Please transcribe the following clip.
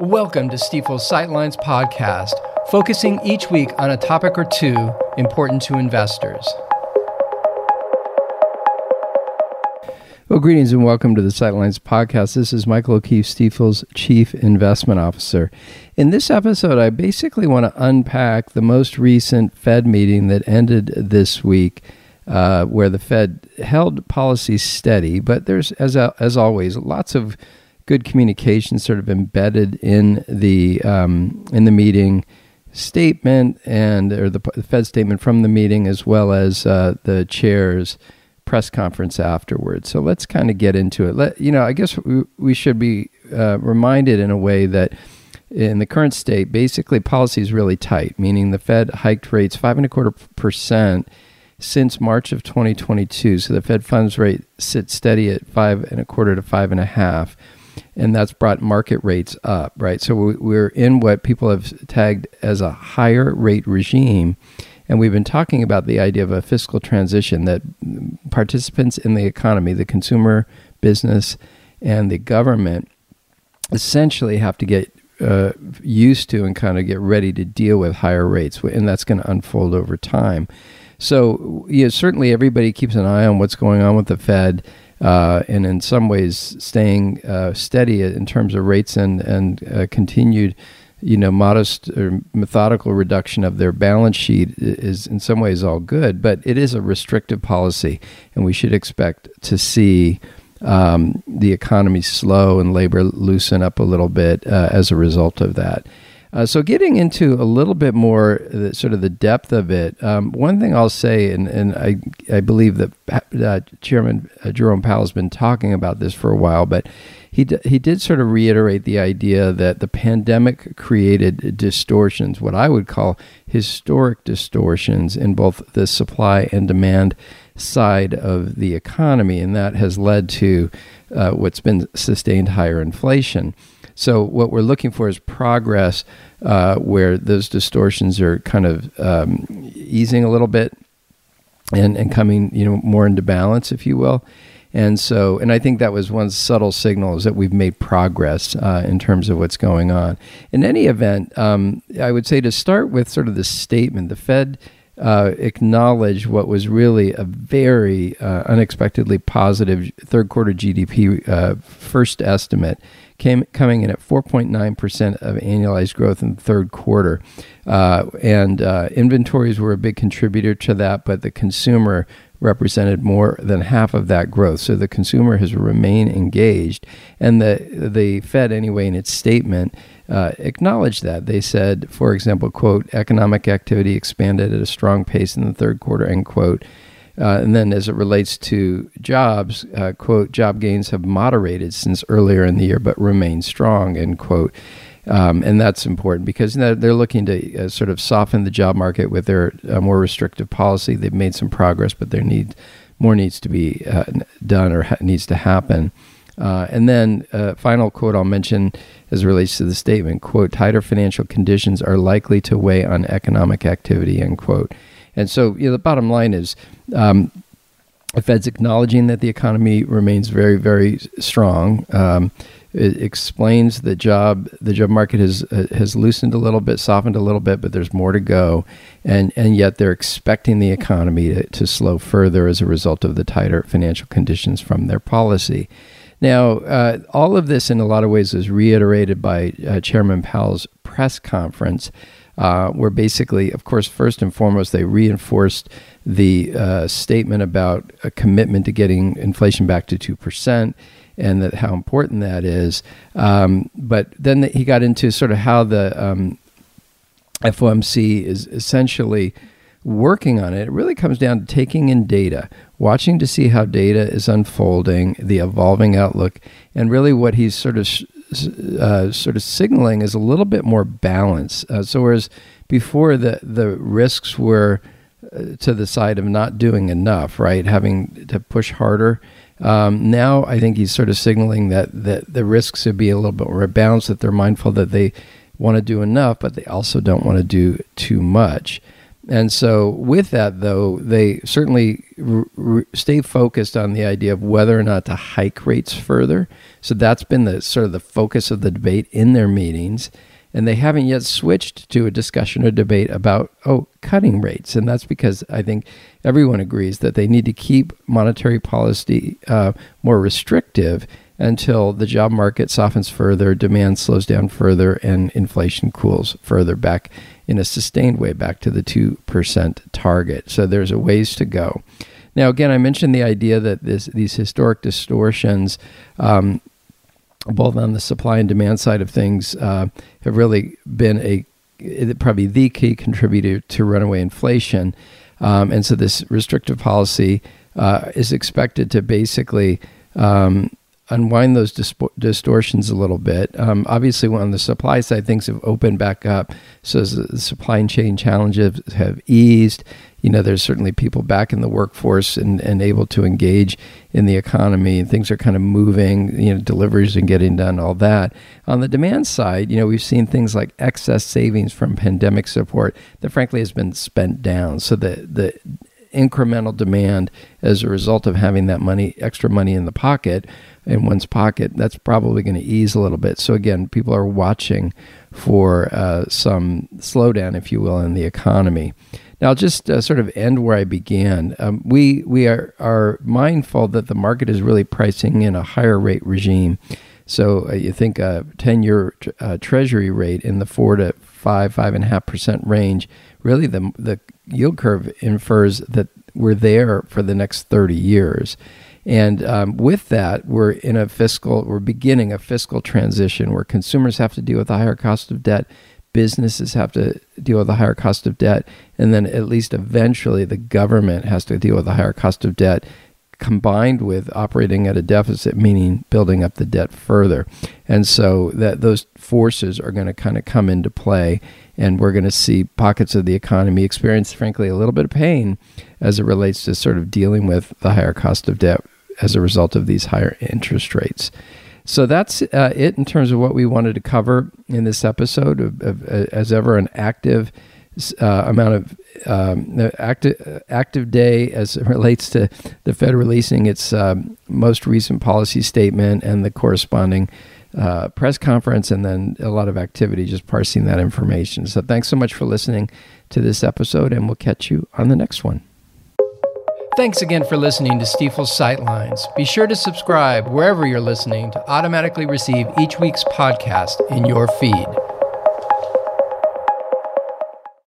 Welcome to Stifel's Sightlines podcast, focusing each week on a topic or two important to investors. Well, greetings and welcome to the Sightlines podcast. This is Michael O'Keefe, Stifel's Chief Investment Officer. In this episode, I basically want to unpack the most recent Fed meeting that ended this week. Uh, where the Fed held policy steady, but there's, as, as always, lots of good communication sort of embedded in the um, in the meeting statement and or the, the, Fed statement from the meeting as well as uh, the chair's press conference afterwards. So let's kind of get into it. Let you know, I guess we, we should be uh, reminded in a way that in the current state, basically policy is really tight, meaning the Fed hiked rates five and a quarter percent since March of 2022. So the Fed funds rate sits steady at five and a quarter to five and a half and that's brought market rates up, right? So we're in what people have tagged as a higher rate regime. And we've been talking about the idea of a fiscal transition that participants in the economy, the consumer, business, and the government essentially have to get uh, used to and kind of get ready to deal with higher rates. And that's going to unfold over time. So, yeah, certainly everybody keeps an eye on what's going on with the Fed uh, and in some ways staying uh, steady in terms of rates and and uh, continued, you know, modest or methodical reduction of their balance sheet is in some ways all good, but it is a restrictive policy, and we should expect to see. Um, the economy slow and labor loosen up a little bit uh, as a result of that. Uh, so, getting into a little bit more the, sort of the depth of it, um, one thing I'll say, and, and I, I believe that uh, Chairman uh, Jerome Powell has been talking about this for a while, but he, d- he did sort of reiterate the idea that the pandemic created distortions, what I would call historic distortions in both the supply and demand side of the economy, and that has led to uh, what's been sustained higher inflation. So what we're looking for is progress uh, where those distortions are kind of um, easing a little bit and, and coming you know more into balance, if you will. And so, and I think that was one subtle signal is that we've made progress uh, in terms of what's going on. In any event, um, I would say to start with sort of the statement, the Fed uh, acknowledged what was really a very uh, unexpectedly positive third quarter GDP uh, first estimate came coming in at 4.9% of annualized growth in the third quarter. Uh, and uh, inventories were a big contributor to that, but the consumer represented more than half of that growth. So the consumer has remained engaged. And the, the Fed, anyway, in its statement, uh, acknowledged that. They said, for example, quote, economic activity expanded at a strong pace in the third quarter, end quote. Uh, and then as it relates to jobs, uh, quote, job gains have moderated since earlier in the year but remain strong, end quote. Um, and that's important because they're looking to uh, sort of soften the job market with their uh, more restrictive policy. They've made some progress, but there need more needs to be uh, done or ha- needs to happen. Uh, and then, uh, final quote I'll mention as relates to the statement: "quote Tighter financial conditions are likely to weigh on economic activity." End quote. And so, you know, the bottom line is um, the Fed's acknowledging that the economy remains very, very strong. Um, it explains the job the job market has uh, has loosened a little bit, softened a little bit, but there's more to go, and and yet they're expecting the economy to, to slow further as a result of the tighter financial conditions from their policy. Now, uh, all of this in a lot of ways is reiterated by uh, Chairman Powell's press conference uh, where basically, of course, first and foremost, they reinforced the uh, statement about a commitment to getting inflation back to 2% and that how important that is. Um, but then the, he got into sort of how the um, FOMC is essentially working on it. It really comes down to taking in data, watching to see how data is unfolding, the evolving outlook, and really what he's sort of uh, sort of signaling is a little bit more balance. Uh, so whereas before the the risks were uh, to the side of not doing enough, right, having to push harder. Um, now I think he's sort of signaling that, that the risks would be a little bit more balanced, that they're mindful that they want to do enough, but they also don't want to do too much. And so, with that, though, they certainly r- stay focused on the idea of whether or not to hike rates further. So that's been the sort of the focus of the debate in their meetings. And they haven't yet switched to a discussion or debate about, oh, cutting rates. And that's because I think everyone agrees that they need to keep monetary policy uh, more restrictive until the job market softens further, demand slows down further, and inflation cools further back in a sustained way back to the 2% target. So there's a ways to go. Now, again, I mentioned the idea that this, these historic distortions, um, both on the supply and demand side of things, uh, have really been a probably the key contributor to runaway inflation. Um, and so this restrictive policy uh, is expected to basically um, unwind those distortions a little bit. Um, obviously, on the supply side, things have opened back up, so the supply chain challenges have eased. You know, there's certainly people back in the workforce and, and able to engage in the economy, and things are kind of moving. You know, deliveries and getting done, all that. On the demand side, you know, we've seen things like excess savings from pandemic support that, frankly, has been spent down. So the the incremental demand as a result of having that money, extra money in the pocket, in one's pocket, that's probably going to ease a little bit. So again, people are watching for uh, some slowdown, if you will, in the economy. Now, I'll just uh, sort of end where I began. Um, we we are are mindful that the market is really pricing in a higher rate regime. So uh, you think a ten-year uh, Treasury rate in the four to five, five and a half percent range. Really, the the yield curve infers that we're there for the next 30 years. And um, with that, we're in a fiscal, we're beginning a fiscal transition where consumers have to deal with a higher cost of debt, businesses have to deal with a higher cost of debt, and then at least eventually the government has to deal with a higher cost of debt combined with operating at a deficit, meaning building up the debt further. And so that those forces are going to kind of come into play, and we're going to see pockets of the economy experience, frankly, a little bit of pain as it relates to sort of dealing with the higher cost of debt as a result of these higher interest rates. So that's uh, it in terms of what we wanted to cover in this episode. Of, of, as ever, an active uh, amount of um, active active day as it relates to the Fed releasing its um, most recent policy statement and the corresponding uh, press conference, and then a lot of activity just parsing that information. So, thanks so much for listening to this episode, and we'll catch you on the next one. Thanks again for listening to Stifel's Sightlines. Be sure to subscribe wherever you're listening to automatically receive each week's podcast in your feed.